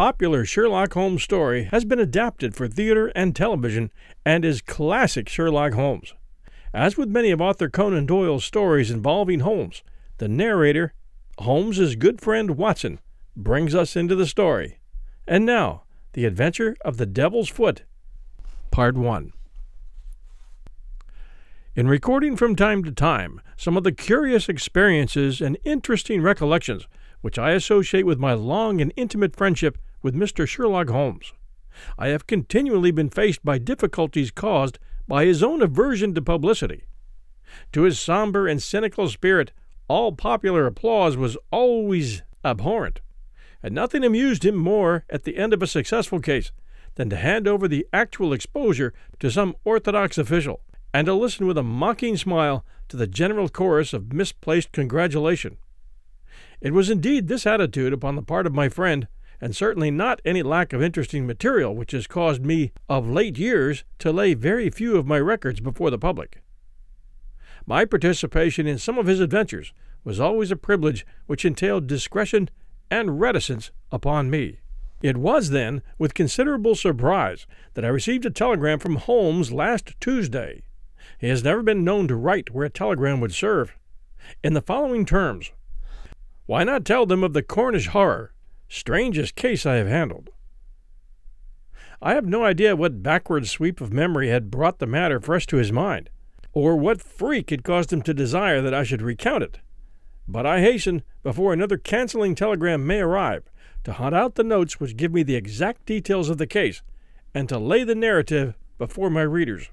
Popular Sherlock Holmes story has been adapted for theater and television and is classic Sherlock Holmes. As with many of Arthur Conan Doyle's stories involving Holmes, the narrator, Holmes's good friend Watson, brings us into the story. And now, The Adventure of the Devil's Foot, Part 1. In recording from time to time some of the curious experiences and interesting recollections which I associate with my long and intimate friendship with Mr. Sherlock Holmes, I have continually been faced by difficulties caused by his own aversion to publicity. To his somber and cynical spirit, all popular applause was always abhorrent, and nothing amused him more at the end of a successful case than to hand over the actual exposure to some orthodox official, and to listen with a mocking smile to the general chorus of misplaced congratulation. It was indeed this attitude upon the part of my friend, and certainly not any lack of interesting material, which has caused me, of late years, to lay very few of my records before the public. My participation in some of his adventures was always a privilege which entailed discretion and reticence upon me. It was, then, with considerable surprise that I received a telegram from Holmes last Tuesday. He has never been known to write where a telegram would serve. In the following terms Why not tell them of the Cornish horror? Strangest case I have handled. I have no idea what backward sweep of memory had brought the matter fresh to his mind, or what freak had caused him to desire that I should recount it. But I hasten, before another canceling telegram may arrive, to hunt out the notes which give me the exact details of the case, and to lay the narrative before my readers.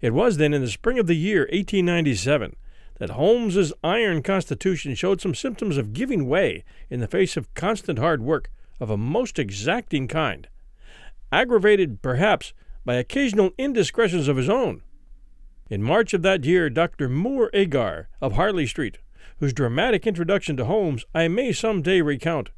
It was then in the spring of the year 1897 that Holmes's iron constitution showed some symptoms of giving way in the face of constant hard work of a most exacting kind, aggravated perhaps by occasional indiscretions of his own. In March of that year, Dr. Moore Agar of Harley Street, whose dramatic introduction to Holmes I may some day recount,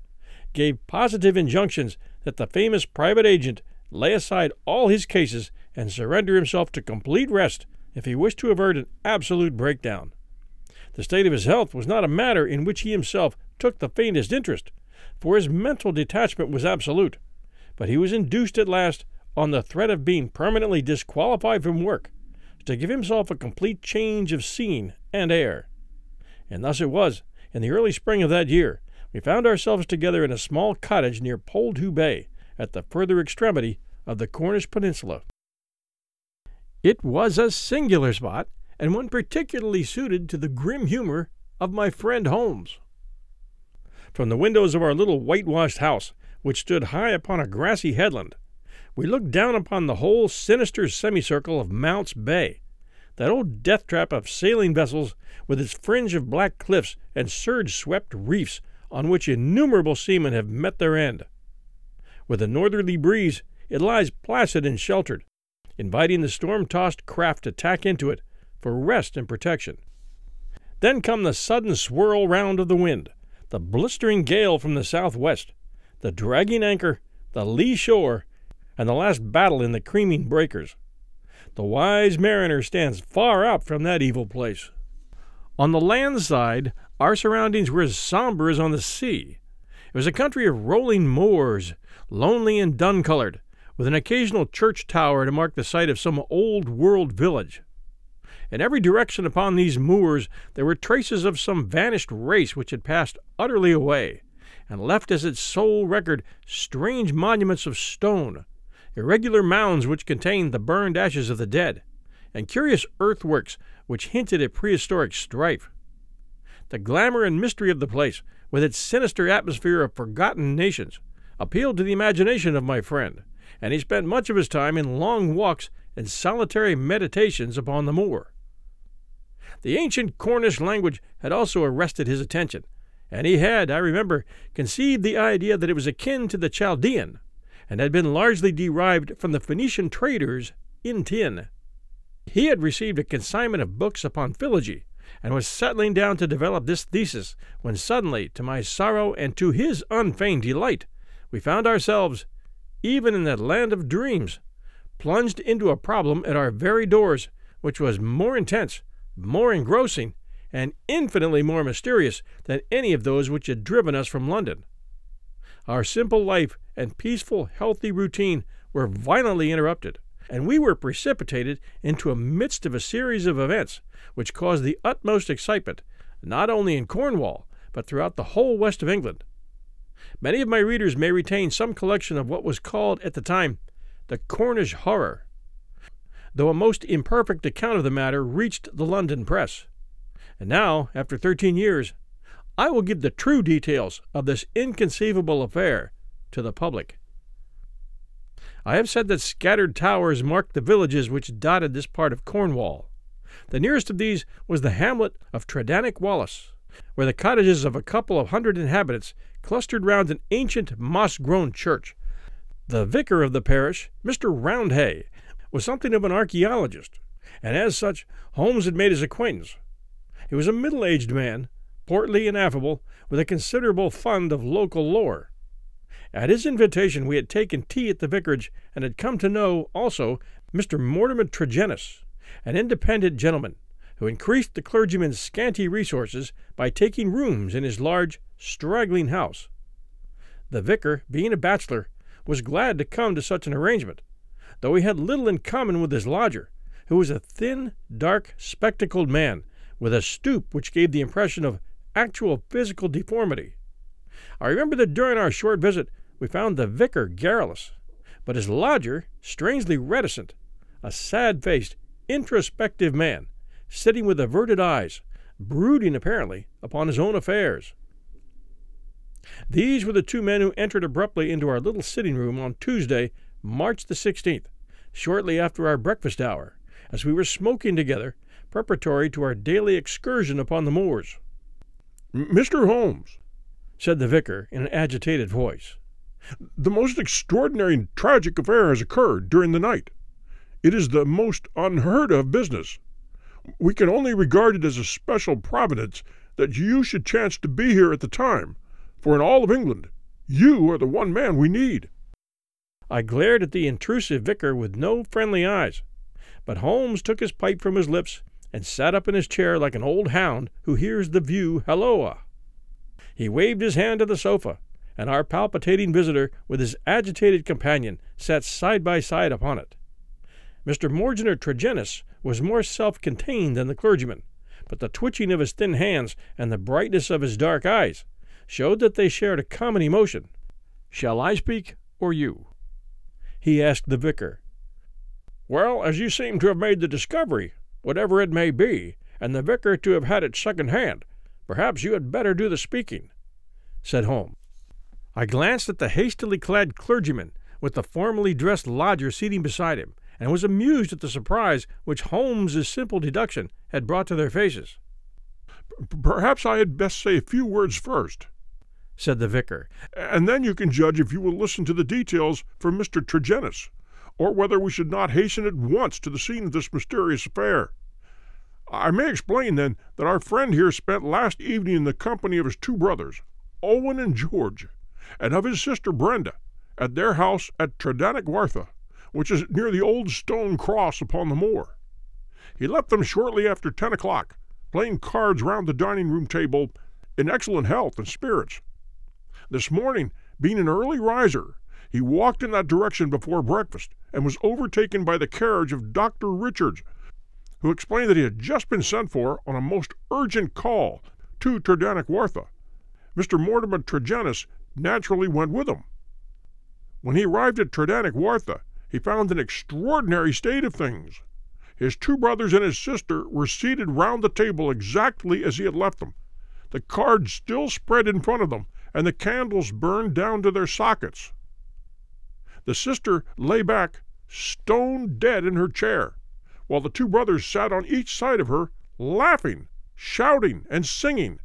gave positive injunctions that the famous private agent lay aside all his cases and surrender himself to complete rest if he wished to avert an absolute breakdown. The state of his health was not a matter in which he himself took the faintest interest, for his mental detachment was absolute, but he was induced at last, on the threat of being permanently disqualified from work, to give himself a complete change of scene and air. And thus it was, in the early spring of that year, we found ourselves together in a small cottage near Poldhu Bay, at the further extremity of the Cornish peninsula. It was a singular spot, and one particularly suited to the grim humor of my friend Holmes. From the windows of our little whitewashed house, which stood high upon a grassy headland, we looked down upon the whole sinister semicircle of Mount's Bay, that old death trap of sailing vessels with its fringe of black cliffs and surge swept reefs on which innumerable seamen have met their end. With a northerly breeze, it lies placid and sheltered, inviting the storm tossed craft to tack into it for rest and protection. Then come the sudden swirl round of the wind, the blistering gale from the southwest, the dragging anchor, the lee shore, and the last battle in the creaming breakers. The wise mariner stands far out from that evil place. On the land side, our surroundings were as somber as on the sea. It was a country of rolling moors, lonely and dun colored, with an occasional church tower to mark the site of some old world village. In every direction upon these moors there were traces of some vanished race which had passed utterly away, and left as its sole record strange monuments of stone, irregular mounds which contained the burned ashes of the dead, and curious earthworks which hinted at prehistoric strife. The glamour and mystery of the place, with its sinister atmosphere of forgotten nations, appealed to the imagination of my friend, and he spent much of his time in long walks and solitary meditations upon the moor. The ancient Cornish language had also arrested his attention, and he had, I remember, conceived the idea that it was akin to the Chaldean, and had been largely derived from the Phoenician traders in tin. He had received a consignment of books upon philology, and was settling down to develop this thesis, when suddenly, to my sorrow and to his unfeigned delight, we found ourselves, even in that land of dreams, plunged into a problem at our very doors, which was more intense more engrossing, and infinitely more mysterious than any of those which had driven us from London. Our simple life and peaceful, healthy routine were violently interrupted, and we were precipitated into a midst of a series of events which caused the utmost excitement, not only in Cornwall, but throughout the whole west of England. Many of my readers may retain some collection of what was called at the time the Cornish horror, though a most imperfect account of the matter reached the London press. And now, after thirteen years, I will give the true details of this inconceivable affair to the public. I have said that scattered towers marked the villages which dotted this part of Cornwall. The nearest of these was the hamlet of Tredannick Wollas, where the cottages of a couple of hundred inhabitants clustered round an ancient moss grown church. The vicar of the parish, Mr. Roundhay, was something of an archaeologist, and as such Holmes had made his acquaintance. He was a middle aged man, portly and affable, with a considerable fund of local lore. At his invitation, we had taken tea at the vicarage and had come to know, also, Mr. Mortimer Tregennis, an independent gentleman who increased the clergyman's scanty resources by taking rooms in his large, straggling house. The vicar, being a bachelor, was glad to come to such an arrangement, though he had little in common with his lodger, who was a thin, dark, spectacled man, with a stoop which gave the impression of actual physical deformity. I remember that during our short visit we found the vicar garrulous, but his lodger strangely reticent, a sad faced, introspective man, sitting with averted eyes, brooding apparently upon his own affairs. These were the two men who entered abruptly into our little sitting room on Tuesday, March the 16th, shortly after our breakfast hour, as we were smoking together, preparatory to our daily excursion upon the moors. Mr. Holmes, said the vicar in an agitated voice, the most extraordinary and tragic affair has occurred during the night. It is the most unheard of business. We can only regard it as a special providence that you should chance to be here at the time, for in all of England you are the one man we need. I glared at the intrusive vicar with no friendly eyes, but Holmes took his pipe from his lips and sat up in his chair like an old hound who hears the view halloa. He waved his hand to the sofa, and our palpitating visitor, with his agitated companion, sat side by side upon it. Mr. Mortimer Tregennis was more self contained than the clergyman, but the twitching of his thin hands and the brightness of his dark eyes showed that they shared a common emotion. Shall I speak, or you? He asked the vicar. Well, as you seem to have made the discovery, whatever it may be, and the vicar to have had it second hand, perhaps you had better do the speaking, said Holmes. I glanced at the hastily clad clergyman, with the formally dressed lodger seating beside him, and was amused at the surprise which Holmes's simple deduction had brought to their faces. Perhaps I had best say a few words first, said the vicar, and then you can judge if you will listen to the details from Mr. Tregennis, or whether we should not hasten at once to the scene of this mysterious affair. I may explain, then, that our friend here spent last evening in the company of his two brothers, Owen and George, and of his sister Brenda, at their house at Tredannick Wartha which is near the old stone cross upon the moor. He left them shortly after ten o'clock, playing cards round the dining room table in excellent health and spirits. This morning, being an early riser, he walked in that direction before breakfast and was overtaken by the carriage of Dr. Richards, who explained that he had just been sent for on a most urgent call to Tredannick Wartha. Mr. Mortimer Tregennis naturally went with him. When he arrived at Tredannick Wartha, he found an extraordinary state of things. His two brothers and his sister were seated round the table exactly as he had left them, the cards still spread in front of them, and the candles burned down to their sockets. The sister lay back, stone dead in her chair, while the two brothers sat on each side of her, laughing, shouting, and singing,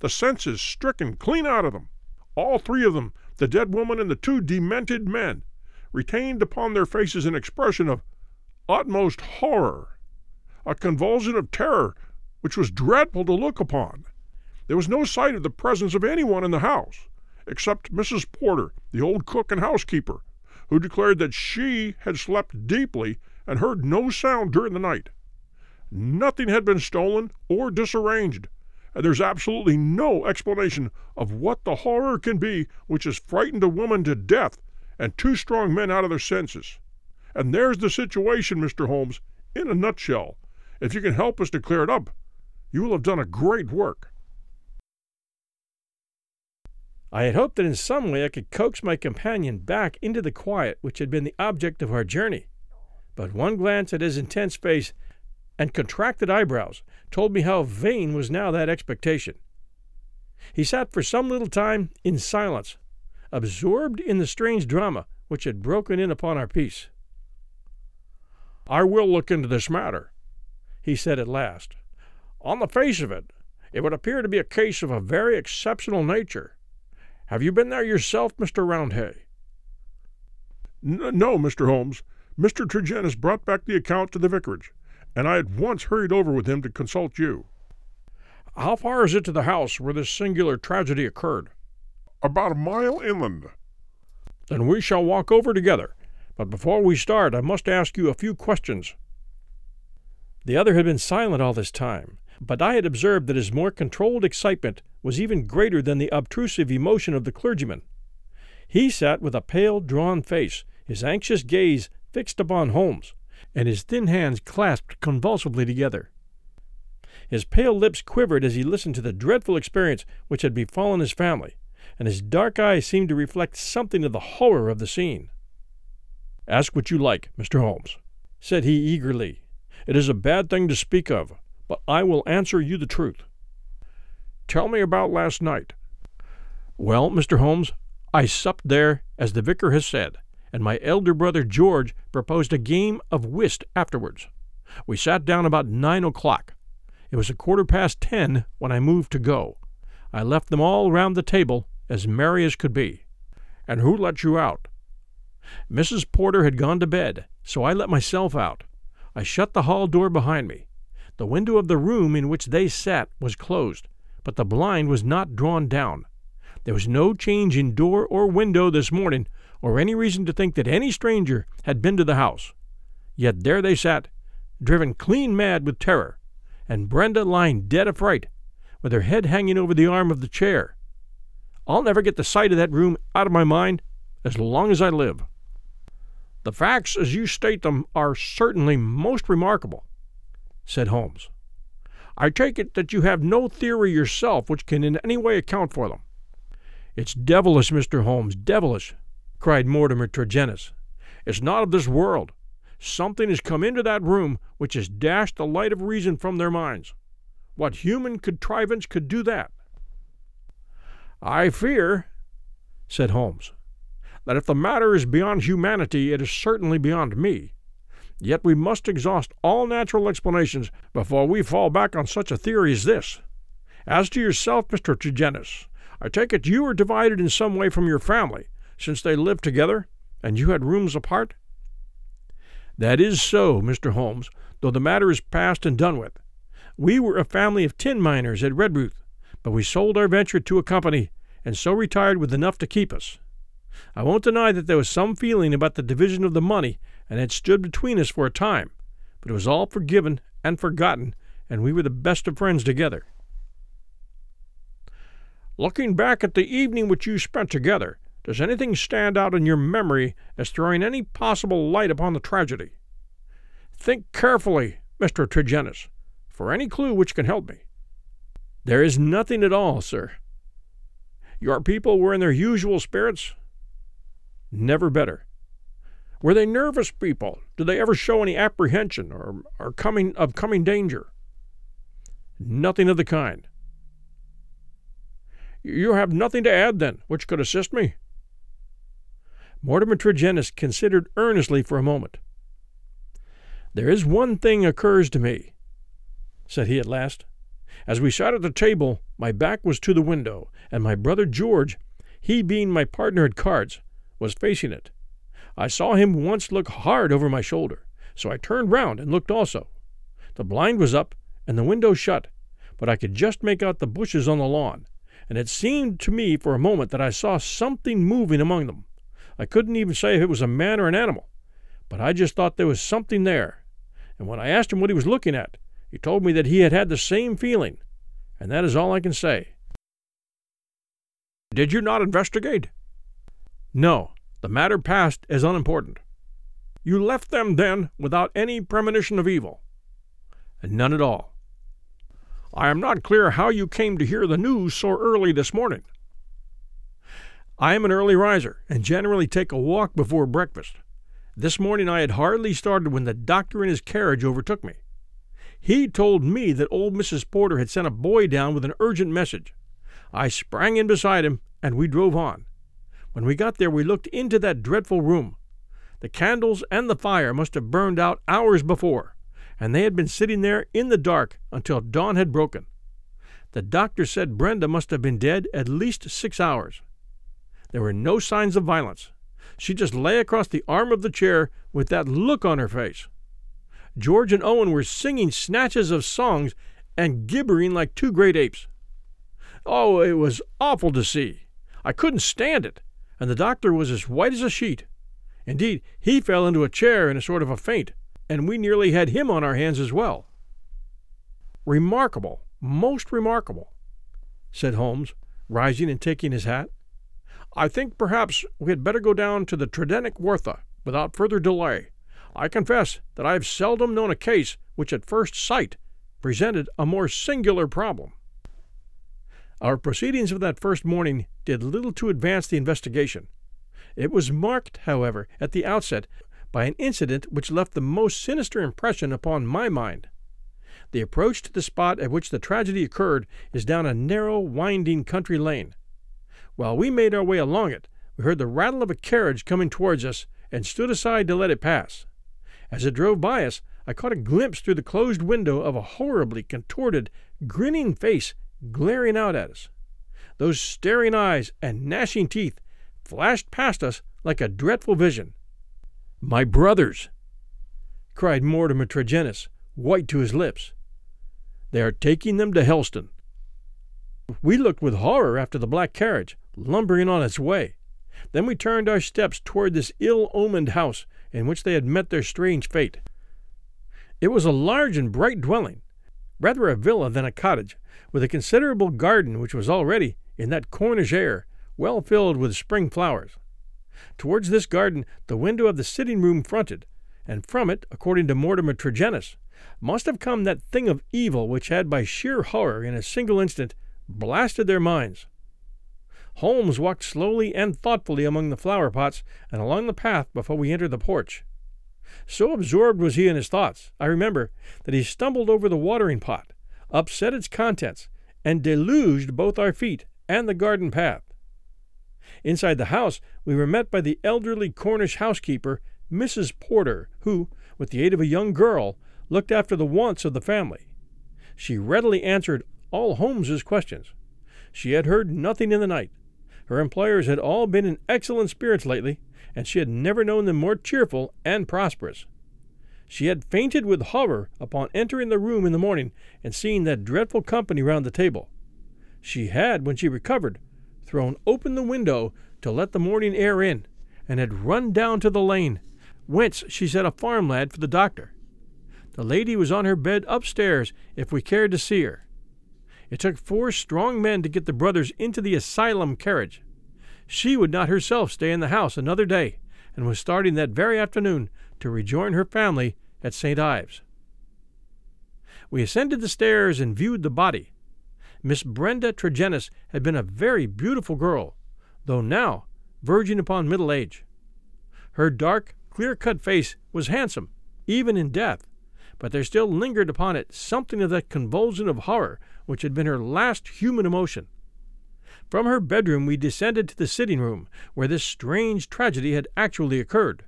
the senses stricken clean out of them. All three of them, the dead woman and the two demented men, retained upon their faces an expression of utmost horror, a convulsion of terror which was dreadful to look upon. There was no sight of the presence of anyone in the house, except Mrs. Porter, the old cook and housekeeper, who declared that she had slept deeply and heard no sound during the night. Nothing had been stolen or disarranged, and there's absolutely no explanation of what the horror can be which has frightened a woman to death and two strong men out of their senses. And there's the situation, Mr. Holmes, in a nutshell. If you can help us to clear it up, you will have done a great work. I had hoped that in some way I could coax my companion back into the quiet which had been the object of our journey, but one glance at his intense face and contracted eyebrows told me how vain was now that expectation. He sat for some little time in silence, absorbed in the strange drama which had broken in upon our peace. I will look into this matter, he said at last. On the face of it, it would appear to be a case of a very exceptional nature. Have you been there yourself, Mr. Roundhay? no, Mr. Holmes. Mr. Tregennis brought back the account to the vicarage, and I at once hurried over with him to consult you. How far is it to the house where this singular tragedy occurred? About a mile inland. Then we shall walk over together. But before we start, I must ask you a few questions. The other had been silent all this time, but I had observed that his more controlled excitement was even greater than the obtrusive emotion of the clergyman. He sat with a pale, drawn face, his anxious gaze fixed upon Holmes, and his thin hands clasped convulsively together. His pale lips quivered as he listened to the dreadful experience which had befallen his family, and his dark eyes seemed to reflect something of the horror of the scene. Ask what you like, Mr. Holmes, said he eagerly. It is a bad thing to speak of, but I will answer you the truth. Tell me about last night. Well, Mr. Holmes, I supped there, as the vicar has said, and my elder brother George proposed a game of whist afterwards. We sat down about nine o'clock. It was a quarter past ten when I moved to go. I left them all round the table, as merry as could be. And who let you out? Mrs. Porter had gone to bed, so I let myself out. I shut the hall door behind me. The window of the room in which they sat was closed, but the blind was not drawn down. There was no change in door or window this morning, or any reason to think that any stranger had been to the house. Yet there they sat, driven clean mad with terror, and Brenda lying dead of fright, with her head hanging over the arm of the chair. I'll never get the sight of that room out of my mind as long as I live. The facts as you state them are certainly most remarkable, said Holmes. I take it that you have no theory yourself which can in any way account for them. It's devilish, Mr. Holmes, devilish, cried Mortimer Tregennis. It's not of this world. Something has come into that room which has dashed the light of reason from their minds. What human contrivance could do that? I fear, said Holmes, that if the matter is beyond humanity, it is certainly beyond me. Yet we must exhaust all natural explanations before we fall back on such a theory as this. As to yourself, Mr. Tregennis, I take it you are divided in some way from your family, since they lived together, and you had rooms apart? That is so, Mr. Holmes, though the matter is past and done with. We were a family of tin miners at Redruth, but we sold our venture to a company, and so retired with enough to keep us. I won't deny that there was some feeling about the division of the money, and had stood between us for a time, but it was all forgiven and forgotten, and we were the best of friends together. Looking back at the evening which you spent together, does anything stand out in your memory as throwing any possible light upon the tragedy? Think carefully, Mr. Tregennis, for any clue which can help me. There is nothing at all, sir. Your people were in their usual spirits? Never better. Were they nervous people? Did they ever show any apprehension or, or coming of coming danger? Nothing of the kind. You have nothing to add, then, which could assist me? Mortimer Tregennis considered earnestly for a moment. There is one thing occurs to me, said he at last. As we sat at the table, my back was to the window, and my brother George, he being my partner at cards, was facing it. I saw him once look hard over my shoulder, so I turned round and looked also. The blind was up and the window shut, but I could just make out the bushes on the lawn, and it seemed to me for a moment that I saw something moving among them. I couldn't even say if it was a man or an animal, but I just thought there was something there. And when I asked him what he was looking at, he told me that he had had the same feeling, and that is all I can say. Did you not investigate? No, the matter passed as unimportant. You left them, then, without any premonition of evil? None at all. I am not clear how you came to hear the news so early this morning. I am an early riser and generally take a walk before breakfast. This morning I had hardly started when the doctor in his carriage overtook me. He told me that old Mrs. Porter had sent a boy down with an urgent message. I sprang in beside him and we drove on. When we got there, we looked into that dreadful room. The candles and the fire must have burned out hours before, and they had been sitting there in the dark until dawn had broken. The doctor said Brenda must have been dead at least six hours. There were no signs of violence. She just lay across the arm of the chair with that look on her face. George and Owen were singing snatches of songs and gibbering like two great apes. Oh, it was awful to see. I couldn't stand it, and the doctor was as white as a sheet. Indeed, he fell into a chair in a sort of a faint, and we nearly had him on our hands as well. Remarkable, most remarkable, said Holmes, rising and taking his hat. I think perhaps we had better go down to the Tredannick Wartha without further delay. I confess that I have seldom known a case which at first sight presented a more singular problem. Our proceedings of that first morning did little to advance the investigation. It was marked, however, at the outset by an incident which left the most sinister impression upon my mind. The approach to the spot at which the tragedy occurred is down a narrow, winding country lane. While we made our way along it, we heard the rattle of a carriage coming towards us and stood aside to let it pass. As it drove by us, I caught a glimpse through the closed window of a horribly contorted, grinning face glaring out at us. Those staring eyes and gnashing teeth flashed past us like a dreadful vision. My brothers! cried Mortimer Tregennis, white to his lips. They are taking them to Helston. We looked with horror after the black carriage, lumbering on its way. Then we turned our steps toward this ill omened house in which they had met their strange fate. It was a large and bright dwelling, rather a villa than a cottage, with a considerable garden which was already, in that Cornish air, well filled with spring flowers. Towards this garden the window of the sitting room fronted, and from it, according to Mortimer Tregennis, must have come that thing of evil which had by sheer horror in a single instant blasted their minds. Holmes walked slowly and thoughtfully among the flower pots and along the path before we entered the porch. So absorbed was he in his thoughts, I remember, that he stumbled over the watering pot, upset its contents, and deluged both our feet and the garden path. Inside the house, we were met by the elderly Cornish housekeeper, Mrs. Porter, who, with the aid of a young girl, looked after the wants of the family. She readily answered all Holmes's questions. She had heard nothing in the night. Her employers had all been in excellent spirits lately, and she had never known them more cheerful and prosperous. She had fainted with horror upon entering the room in the morning and seeing that dreadful company round the table. She had, when she recovered, thrown open the window to let the morning air in, and had run down to the lane, whence she sent a farm lad for the doctor. The lady was on her bed upstairs if we cared to see her. It took four strong men to get the brothers into the asylum carriage. She would not herself stay in the house another day, and was starting that very afternoon to rejoin her family at St. Ives. We ascended the stairs and viewed the body. Miss Brenda Tregennis had been a very beautiful girl, though now verging upon middle age. Her dark, clear cut face was handsome, even in death, but there still lingered upon it something of that convulsion of horror which had been her last human emotion. From her bedroom we descended to the sitting room, where this strange tragedy had actually occurred.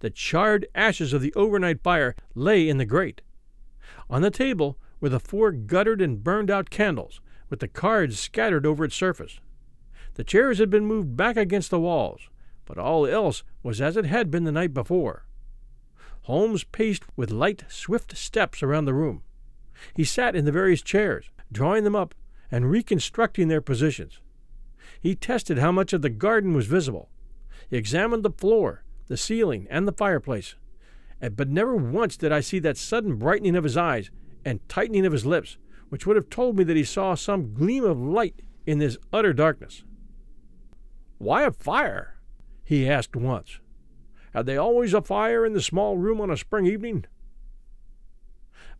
The charred ashes of the overnight fire lay in the grate. On the table were the four guttered and burned out candles, with the cards scattered over its surface. The chairs had been moved back against the walls, but all else was as it had been the night before. Holmes paced with light, swift steps around the room. He sat in the various chairs, drawing them up and reconstructing their positions. He tested how much of the garden was visible. He examined the floor, the ceiling, and the fireplace. But never once did I see that sudden brightening of his eyes and tightening of his lips, which would have told me that he saw some gleam of light in this utter darkness. Why a fire? he asked once. Had they always a fire in the small room on a spring evening?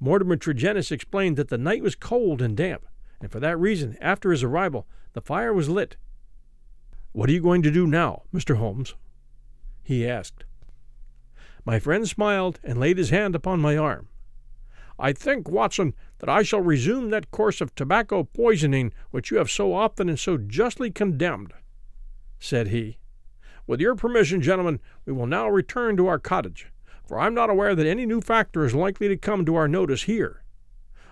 Mortimer Tregennis explained that the night was cold and damp, and for that reason, after his arrival, the fire was lit. What are you going to do now, Mr. Holmes? he asked. My friend smiled and laid his hand upon my arm. I think, Watson, that I shall resume that course of tobacco poisoning which you have so often and so justly condemned, said he. With your permission, gentlemen, we will now return to our cottage, for I'm not aware that any new factor is likely to come to our notice here.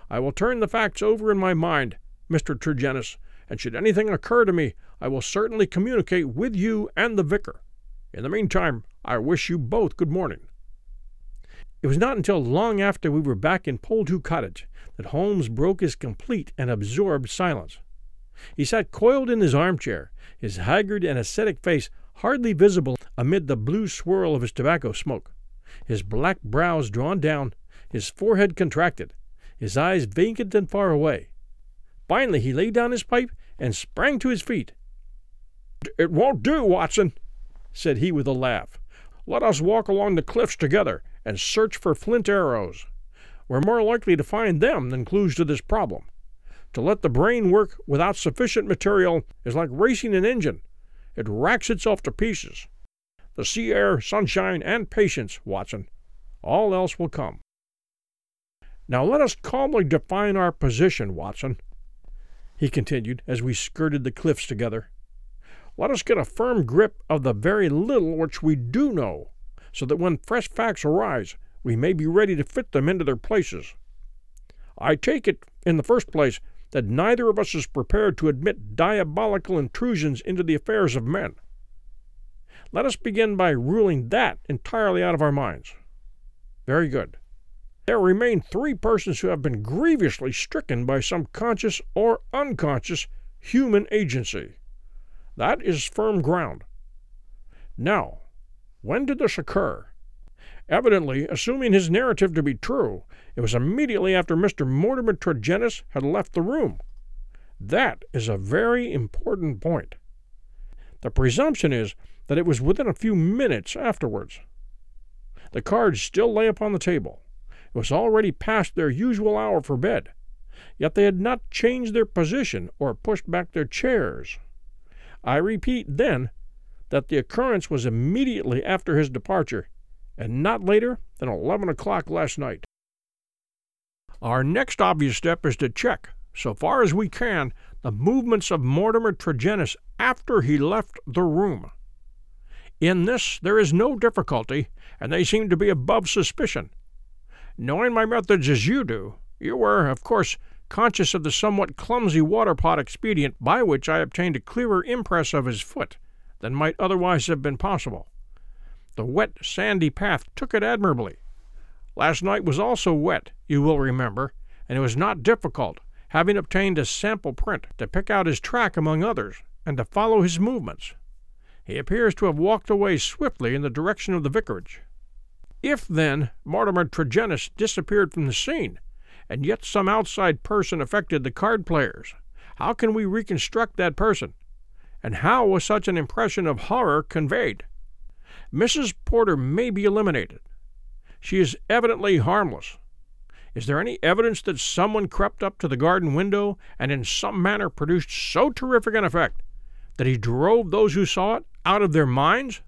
I will turn the facts over in my mind, Mr. Tregennis, and should anything occur to me, I will certainly communicate with you and the vicar. In the meantime, I wish you both good morning. It was not until long after we were back in Poldhu Cottage that Holmes broke his complete and absorbed silence. He sat coiled in his armchair, his haggard and ascetic face hardly visible amid the blue swirl of his tobacco smoke, his black brows drawn down, his forehead contracted, his eyes vacant and far away. Finally, he laid down his pipe and sprang to his feet. It won't do, Watson, said he with a laugh. Let us walk along the cliffs together and search for flint arrows. We're more likely to find them than clues to this problem. To let the brain work without sufficient material is like racing an engine. It racks itself to pieces. The sea air, sunshine, and patience, Watson. All else will come. Now let us calmly define our position, Watson, he continued as we skirted the cliffs together. Let us get a firm grip of the very little which we do know so that when fresh facts arise, we may be ready to fit them into their places. I take it, in the first place, that neither of us is prepared to admit diabolical intrusions into the affairs of men. Let us begin by ruling that entirely out of our minds. Very good. There remain three persons who have been grievously stricken by some conscious or unconscious human agency. That is firm ground. Now, when did this occur? Evidently, assuming his narrative to be true, it was immediately after Mr. Mortimer Tregennis had left the room. That is a very important point. The presumption is that it was within a few minutes afterwards. The cards still lay upon the table. It was already past their usual hour for bed, yet they had not changed their position or pushed back their chairs. I repeat, then, that the occurrence was immediately after his departure, and not later than 11 o'clock last night. Our next obvious step is to check, so far as we can, the movements of Mortimer Tregennis after he left the room. In this there is no difficulty, and they seem to be above suspicion. Knowing my methods as you do, you were, of course, conscious of the somewhat clumsy water pot expedient by which I obtained a clearer impress of his foot than might otherwise have been possible. The wet, sandy path took it admirably. Last night was also wet, you will remember, and it was not difficult, having obtained a sample print, to pick out his track among others, and to follow his movements. He appears to have walked away swiftly in the direction of the vicarage. If, then, Mortimer Tregennis disappeared from the scene, and yet some outside person affected the card players, how can we reconstruct that person and how was such an impression of horror conveyed? Mrs. Porter may be eliminated. She is evidently harmless. Is there any evidence that someone crept up to the garden window and in some manner produced so terrific an effect that he drove those who saw it out of their minds?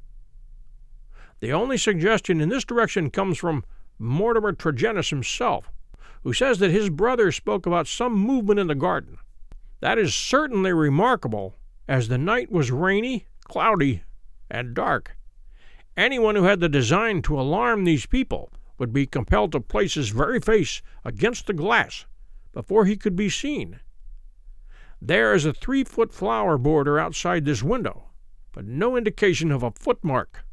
The only suggestion in this direction comes from Mortimer Tregennis himself, who says that his brother spoke about some movement in the garden. That is certainly remarkable, as the night was rainy, cloudy, and dark. Anyone who had the design to alarm these people would be compelled to place his very face against the glass before he could be seen. There is a three foot flower border outside this window, but no indication of a footmark.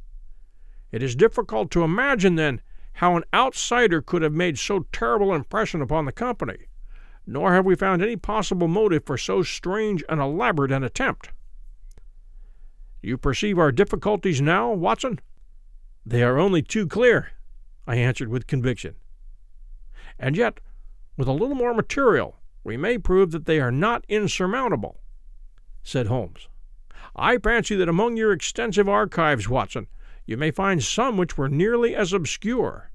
It is difficult to imagine, then, how an outsider could have made so terrible an impression upon the company nor have we found any possible motive for so strange and elaborate an attempt. You perceive our difficulties now, Watson? They are only too clear, I answered with conviction. And yet, with a little more material, we may prove that they are not insurmountable, said Holmes. I fancy that among your extensive archives, Watson, you may find some which were nearly as obscure.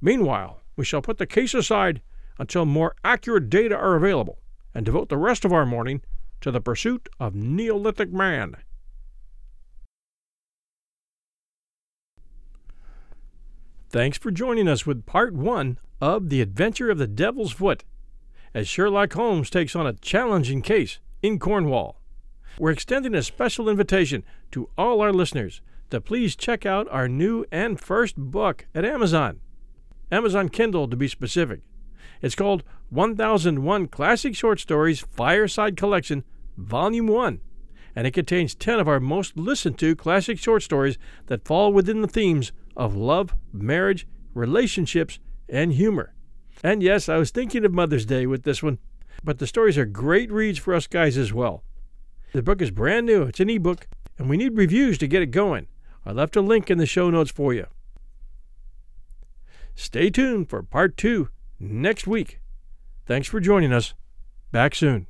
Meanwhile, we shall put the case aside until more accurate data are available and devote the rest of our morning to the pursuit of Neolithic man. Thanks for joining us with part one of The Adventure of the Devil's Foot as Sherlock Holmes takes on a challenging case in Cornwall. We're extending a special invitation to all our listeners to please check out our new and first book at Amazon. Amazon Kindle, to be specific. It's called 1001 Classic Short Stories Fireside Collection, Volume 1, and it contains 10 of our most listened to classic short stories that fall within the themes of love, marriage, relationships, and humor. And yes, I was thinking of Mother's Day with this one, but the stories are great reads for us guys as well. The book is brand new, it's an ebook, and we need reviews to get it going. I left a link in the show notes for you. Stay tuned for part two next week. Thanks for joining us. Back soon.